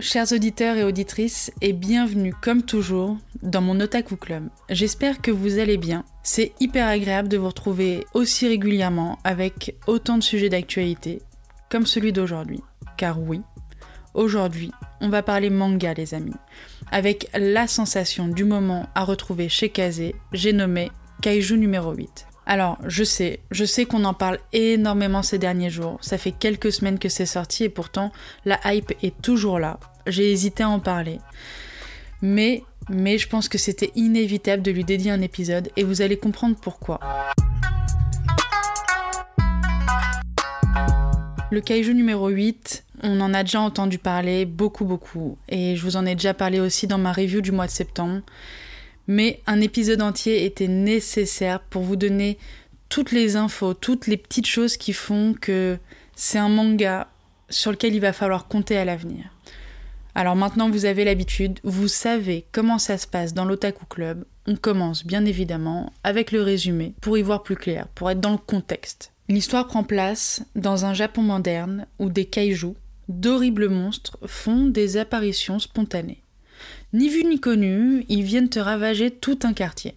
Chers auditeurs et auditrices, et bienvenue, comme toujours, dans mon Otaku Club. J'espère que vous allez bien. C'est hyper agréable de vous retrouver aussi régulièrement avec autant de sujets d'actualité, comme celui d'aujourd'hui. Car oui, aujourd'hui, on va parler manga, les amis. Avec la sensation du moment à retrouver chez Kazé, j'ai nommé Kaiju numéro 8. Alors, je sais, je sais qu'on en parle énormément ces derniers jours. Ça fait quelques semaines que c'est sorti et pourtant la hype est toujours là. J'ai hésité à en parler. Mais, mais je pense que c'était inévitable de lui dédier un épisode et vous allez comprendre pourquoi. Le kaiju numéro 8, on en a déjà entendu parler beaucoup beaucoup et je vous en ai déjà parlé aussi dans ma review du mois de septembre mais un épisode entier était nécessaire pour vous donner toutes les infos, toutes les petites choses qui font que c'est un manga sur lequel il va falloir compter à l'avenir. Alors maintenant vous avez l'habitude, vous savez comment ça se passe dans l'Otaku Club. On commence bien évidemment avec le résumé pour y voir plus clair, pour être dans le contexte. L'histoire prend place dans un Japon moderne où des kaijus, d'horribles monstres, font des apparitions spontanées. Ni vu ni connu, ils viennent te ravager tout un quartier.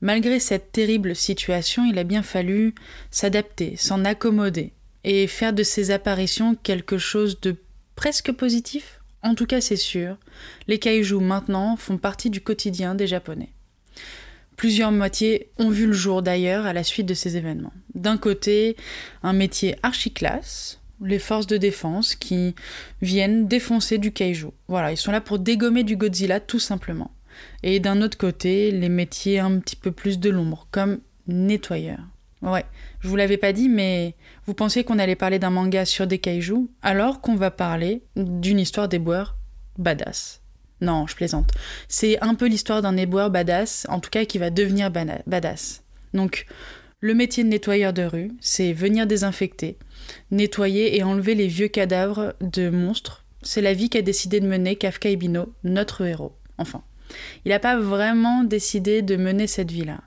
Malgré cette terrible situation, il a bien fallu s'adapter, s'en accommoder et faire de ces apparitions quelque chose de presque positif. En tout cas, c'est sûr, les kaijus maintenant font partie du quotidien des Japonais. Plusieurs moitiés ont vu le jour d'ailleurs à la suite de ces événements. D'un côté, un métier archi-classe, les forces de défense qui viennent défoncer du kaiju. Voilà, ils sont là pour dégommer du Godzilla tout simplement. Et d'un autre côté, les métiers un petit peu plus de l'ombre, comme nettoyeur. Ouais, je vous l'avais pas dit, mais vous pensiez qu'on allait parler d'un manga sur des kaiju, alors qu'on va parler d'une histoire d'éboueur badass. Non, je plaisante. C'est un peu l'histoire d'un éboueur badass, en tout cas qui va devenir badass. Donc, le métier de nettoyeur de rue, c'est venir désinfecter, nettoyer et enlever les vieux cadavres de monstres. C'est la vie qu'a décidé de mener Kafka Ibino, notre héros. Enfin, il n'a pas vraiment décidé de mener cette vie-là.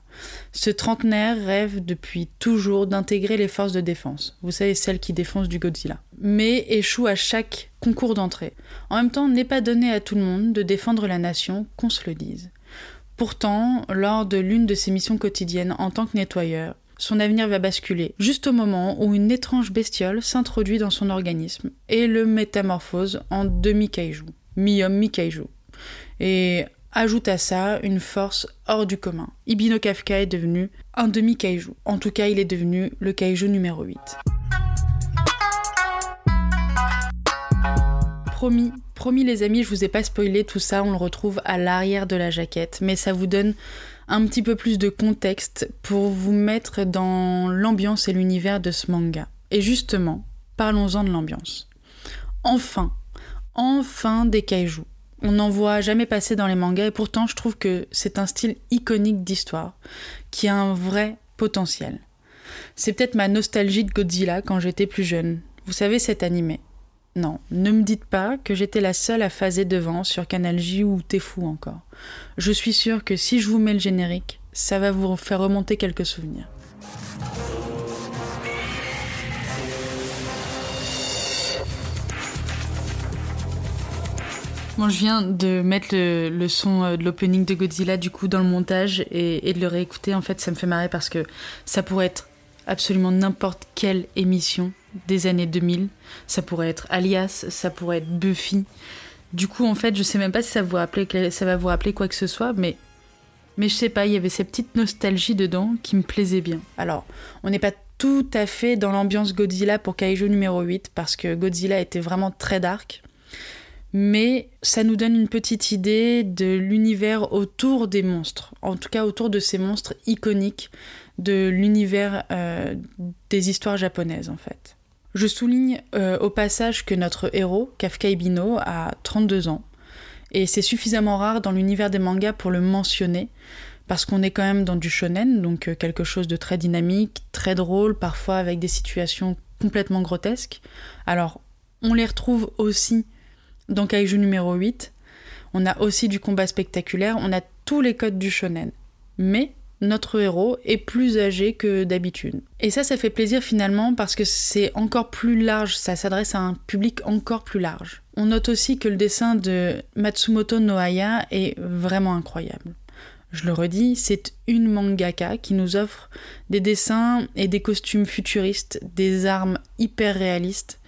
Ce trentenaire rêve depuis toujours d'intégrer les forces de défense, vous savez, celles qui défoncent du Godzilla, mais échoue à chaque concours d'entrée. En même temps, n'est pas donné à tout le monde de défendre la nation, qu'on se le dise. Pourtant, lors de l'une de ses missions quotidiennes en tant que nettoyeur, son avenir va basculer, juste au moment où une étrange bestiole s'introduit dans son organisme et le métamorphose en demi-kaiju, mi-homme, mi-kaiju. Et ajoute à ça une force hors du commun. Ibino Kafka est devenu un demi-kaiju. En tout cas, il est devenu le kaiju numéro 8. Promis, les amis, je vous ai pas spoilé tout ça, on le retrouve à l'arrière de la jaquette, mais ça vous donne un petit peu plus de contexte pour vous mettre dans l'ambiance et l'univers de ce manga. Et justement, parlons-en de l'ambiance. Enfin, enfin des kaijus. On n'en voit jamais passer dans les mangas et pourtant je trouve que c'est un style iconique d'histoire qui a un vrai potentiel. C'est peut-être ma nostalgie de Godzilla quand j'étais plus jeune. Vous savez cet animé. Non, ne me dites pas que j'étais la seule à phaser devant sur Canal J ou T'es fou encore. Je suis sûre que si je vous mets le générique, ça va vous faire remonter quelques souvenirs. Bon, je viens de mettre le, son euh, de l'opening de Godzilla du coup dans le montage et, et de le réécouter. En fait, ça me fait marrer parce que ça pourrait être absolument n'importe quelle émission des années 2000. Ça pourrait être Alias, ça pourrait être Buffy. Du coup, en fait, je sais même pas si ça, vous ça va vous rappeler quoi que ce soit, mais, mais je sais pas, il y avait cette petite nostalgie dedans qui me plaisait bien. Alors, on n'est pas tout à fait dans l'ambiance Godzilla pour Kaiju numéro 8, parce que Godzilla était vraiment très dark. Mais ça nous donne une petite idée de l'univers autour des monstres, en tout cas autour de ces monstres iconiques de l'univers euh, des histoires japonaises en fait. Je souligne euh, au passage que notre héros, Kafka Ibino, a 32 ans, et c'est suffisamment rare dans l'univers des mangas pour le mentionner, parce qu'on est quand même dans du shonen, donc euh, quelque chose de très dynamique, très drôle, parfois avec des situations complètement grotesques. Alors, on les retrouve aussi dans Kaiju numéro 8, on a aussi du combat spectaculaire, on a tous les codes du shonen. Mais notre héros est plus âgé que d'habitude. Et ça, ça fait plaisir finalement parce que c'est encore plus large, ça s'adresse à un public encore plus large. On note aussi que le dessin de Matsumoto Noaya est vraiment incroyable. Je le redis, c'est une mangaka qui nous offre des dessins et des costumes futuristes, des armes hyper réalistes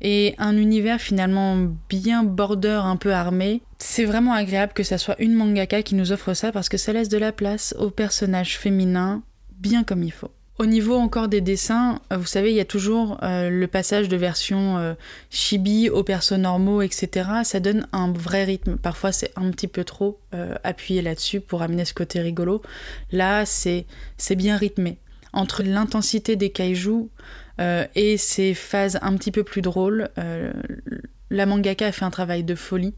et un univers finalement bien border, un peu armé. C'est vraiment agréable que ça soit une mangaka qui nous offre ça parce que ça laisse de la place aux personnages féminins bien comme il faut. Au niveau encore des dessins, euh, vous savez, il y a toujours euh, le passage de version euh, chibi aux persos normaux, etc. Ça donne un vrai rythme. Parfois, c'est un petit peu trop appuyé là-dessus pour amener ce côté rigolo. Là, c'est bien rythmé. Entre l'intensité des kaijus et ces phases un petit peu plus drôles, la mangaka a fait un travail de folie.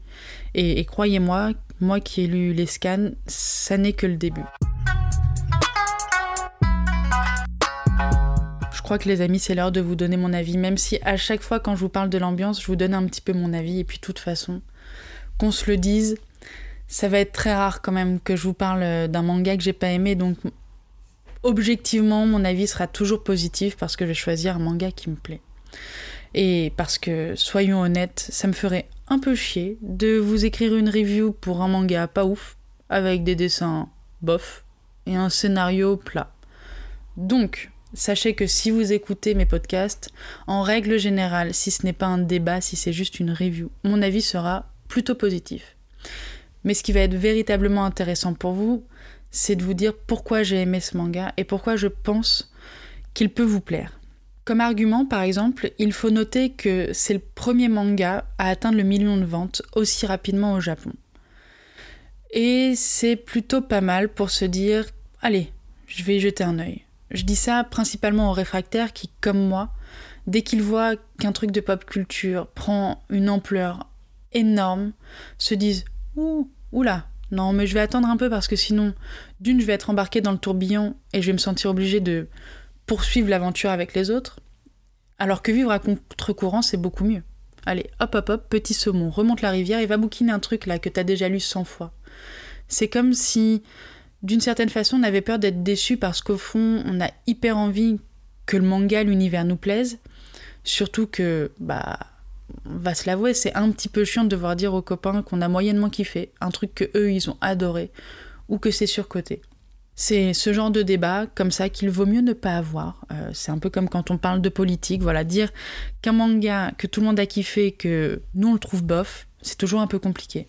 et croyez-moi, moi qui ai lu les scans, ça n'est que le début. Crois que les amis, c'est l'heure de vous donner mon avis, même si à chaque fois quand je vous parle de l'ambiance, je vous donne un petit peu mon avis, et puis de toute façon, qu'on se le dise, ça va être très rare quand même que je vous parle d'un manga que j'ai pas aimé, donc objectivement, mon avis sera toujours positif parce que je vais choisir un manga qui me plaît. Et parce que, soyons honnêtes, ça me ferait un peu chier de vous écrire une review pour un manga pas ouf, avec des dessins bof et un scénario plat. Donc, Sachez que si vous écoutez mes podcasts, en règle générale, si ce n'est pas un débat, si c'est juste une review, mon avis sera plutôt positif. Mais ce qui va être véritablement intéressant pour vous, c'est de vous dire pourquoi j'ai aimé ce manga et pourquoi je pense qu'il peut vous plaire. Comme argument, par exemple, il faut noter que c'est le premier manga à atteindre le million de ventes aussi rapidement au Japon. Et c'est plutôt pas mal pour se dire, allez, je vais y jeter un œil. Je dis ça principalement aux réfractaires qui, comme moi, dès qu'ils voient qu'un truc de pop culture prend une ampleur énorme, se disent Ouh, oula, non, mais je vais attendre un peu parce que sinon, d'une, je vais être embarqué dans le tourbillon et je vais me sentir obligé de poursuivre l'aventure avec les autres. Alors que vivre à contre-courant, c'est beaucoup mieux. Allez, hop hop hop, petit saumon, remonte la rivière et va bouquiner un truc là que t'as déjà lu 100 fois. C'est comme si d'une certaine façon, on avait peur d'être déçu parce qu'au fond, on a hyper envie que le manga, l'univers nous plaise. Surtout que, bah, on va se l'avouer, c'est un petit peu chiant de devoir dire aux copains qu'on a moyennement kiffé, un truc que eux ils ont adoré, ou que c'est surcoté. C'est ce genre de débat comme ça qu'il vaut mieux ne pas avoir. Euh, c'est un peu comme quand on parle de politique, voilà, dire qu'un manga que tout le monde a kiffé, que nous on le trouve bof, c'est toujours un peu compliqué.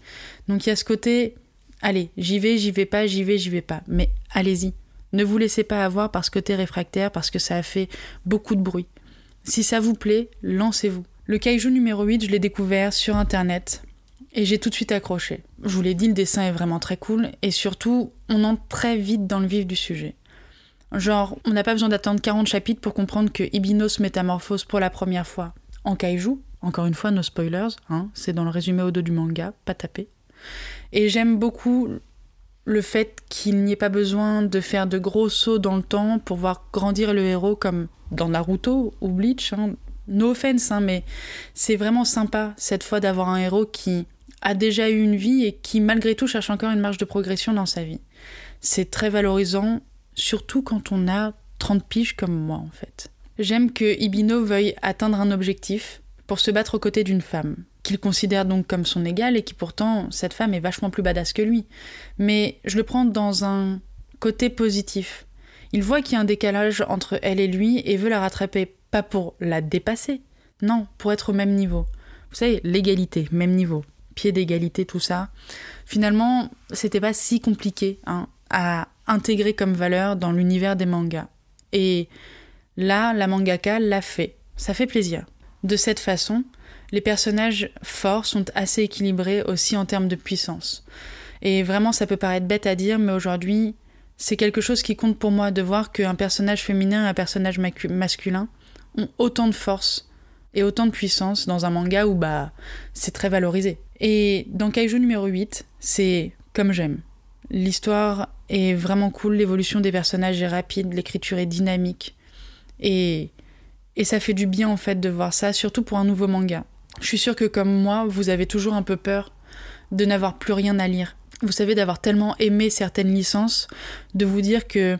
Donc il y a ce côté, Allez, j'y vais, j'y vais pas, j'y vais, j'y vais pas. Mais allez-y. Ne vous laissez pas avoir parce que t'es réfractaire, parce que ça a fait beaucoup de bruit. Si ça vous plaît, lancez-vous. Le kaiju numéro 8, je l'ai découvert sur internet et j'ai tout de suite accroché. Je vous l'ai dit, le dessin est vraiment très cool et surtout, on entre très vite dans le vif du sujet. Genre, on n'a pas besoin d'attendre 40 chapitres pour comprendre que Ibino se métamorphose pour la première fois en kaiju. Encore une fois, no spoilers, hein, c'est dans le résumé au dos du manga, pas tapé. Et j'aime beaucoup le fait qu'il n'y ait pas besoin de faire de gros sauts dans le temps pour voir grandir le héros comme dans Naruto ou Bleach. Hein. No offense, hein, mais c'est vraiment sympa cette fois d'avoir un héros qui a déjà eu une vie et qui malgré tout cherche encore une marge de progression dans sa vie. C'est très valorisant, surtout quand on a 30 piges comme moi en fait. J'aime que Ibino veuille atteindre un objectif pour se battre aux côtés d'une femme qu'il considère donc comme son égal et qui pourtant, cette femme est vachement plus badass que lui. Mais je le prends dans un côté positif. Il voit qu'il y a un décalage entre elle et lui et veut la rattraper, pas pour la dépasser, non, pour être au même niveau. Vous savez, l'égalité, même niveau, pied d'égalité, tout ça. Finalement, c'était pas si compliqué hein, à intégrer comme valeur dans l'univers des mangas. Et là, la mangaka l'a fait. Ça fait plaisir. De cette façon, les personnages forts sont assez équilibrés aussi en termes de puissance. Et vraiment, ça peut paraître bête à dire, mais aujourd'hui, c'est quelque chose qui compte pour moi de voir qu'un personnage féminin et un personnage masculin ont autant de force et autant de puissance dans un manga où bah c'est très valorisé. Et dans Kaiju numéro 8, c'est comme j'aime. L'histoire est vraiment cool, l'évolution des personnages est rapide, l'écriture est dynamique. Et, et ça fait du bien en fait de voir ça, surtout pour un nouveau manga. Je suis sûre que comme moi, vous avez toujours un peu peur de n'avoir plus rien à lire. vous savez, d'avoir tellement aimé certaines licences, de vous dire que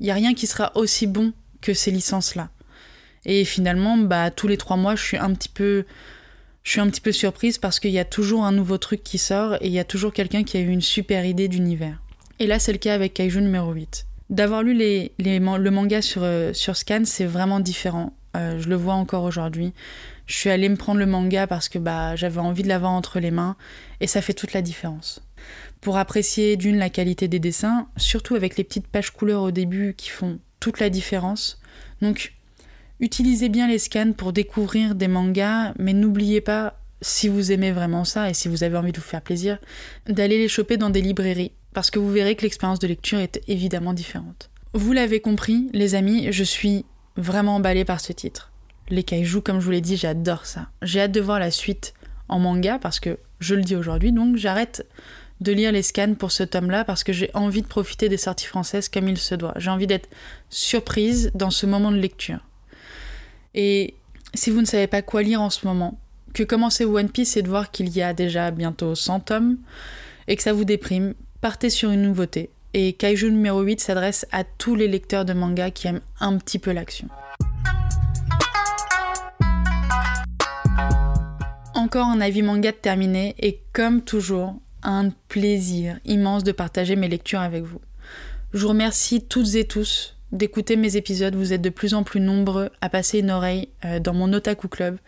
y a rien qui sera aussi bon que ces licences-là. Et finalement, bah, tous les trois mois, je suis un petit peu, surprise parce qu'il y a toujours un nouveau truc qui sort et il y a toujours quelqu'un qui a eu une super idée d'univers. Et là, c'est le cas avec Kaiju numéro 8. D'avoir lu le manga sur, euh, sur Scan, c'est vraiment différent. Euh, je le vois encore aujourd'hui. Je suis allée me prendre le manga parce que bah, j'avais envie de l'avoir entre les mains et ça fait toute la différence. Pour apprécier d'une la qualité des dessins, surtout avec les petites pages couleurs au début qui font toute la différence. Donc utilisez bien les scans pour découvrir des mangas, mais n'oubliez pas, si vous aimez vraiment ça et si vous avez envie de vous faire plaisir, d'aller les choper dans des librairies, parce que vous verrez que l'expérience de lecture est évidemment différente. Vous l'avez compris, les amis, je suis vraiment emballée par ce titre. Les kaiju, comme je vous l'ai dit, j'adore ça. J'ai hâte de voir la suite en manga parce que je le dis aujourd'hui, donc j'arrête de lire les scans pour ce tome-là parce que j'ai envie de profiter des sorties françaises comme il se doit. J'ai envie d'être surprise dans ce moment de lecture. Et si vous ne savez pas quoi lire en ce moment, que commencer One Piece et de voir qu'il y a déjà bientôt 100 tomes et que ça vous déprime, partez sur une nouveauté. Et Kaiju numéro 8 s'adresse à tous les lecteurs de manga qui aiment un petit peu l'action. Encore un avis manga de terminé et comme toujours, un plaisir immense de partager mes lectures avec vous. Je vous remercie toutes et tous d'écouter mes épisodes. Vous êtes de plus en plus nombreux à passer une oreille euh, dans mon Otaku Club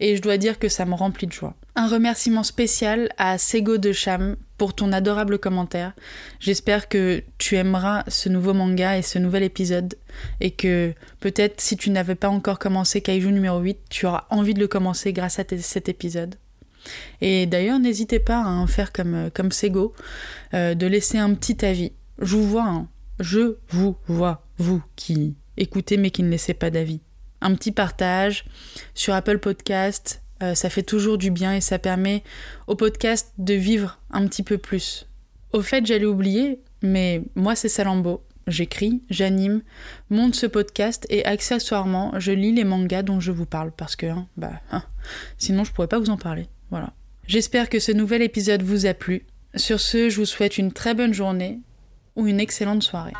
et je dois dire que ça me remplit de joie. Un remerciement spécial à Sego de Cham pour ton adorable commentaire. J'espère que tu aimeras ce nouveau manga et ce nouvel épisode et que peut-être si tu n'avais pas encore commencé Kaiju numéro 8, tu auras envie de le commencer grâce à cet épisode. Et d'ailleurs, n'hésitez pas à en faire comme, euh, comme Sego, euh, de laisser un petit avis. Je vous vois, hein. je vous vois vous qui écoutez mais qui ne laissez pas d'avis. Un petit partage sur Apple Podcast, euh, ça fait toujours du bien et ça permet au podcast de vivre un petit peu plus. Au fait, j'allais oublier, mais moi c'est Salambo. J'écris, j'anime, monte ce podcast et accessoirement, je lis les mangas dont je vous parle parce que, hein, bah, hein, sinon je pourrais pas vous en parler. Voilà. J'espère que ce nouvel épisode vous a plu. Sur ce, je vous souhaite une très bonne journée ou une excellente soirée.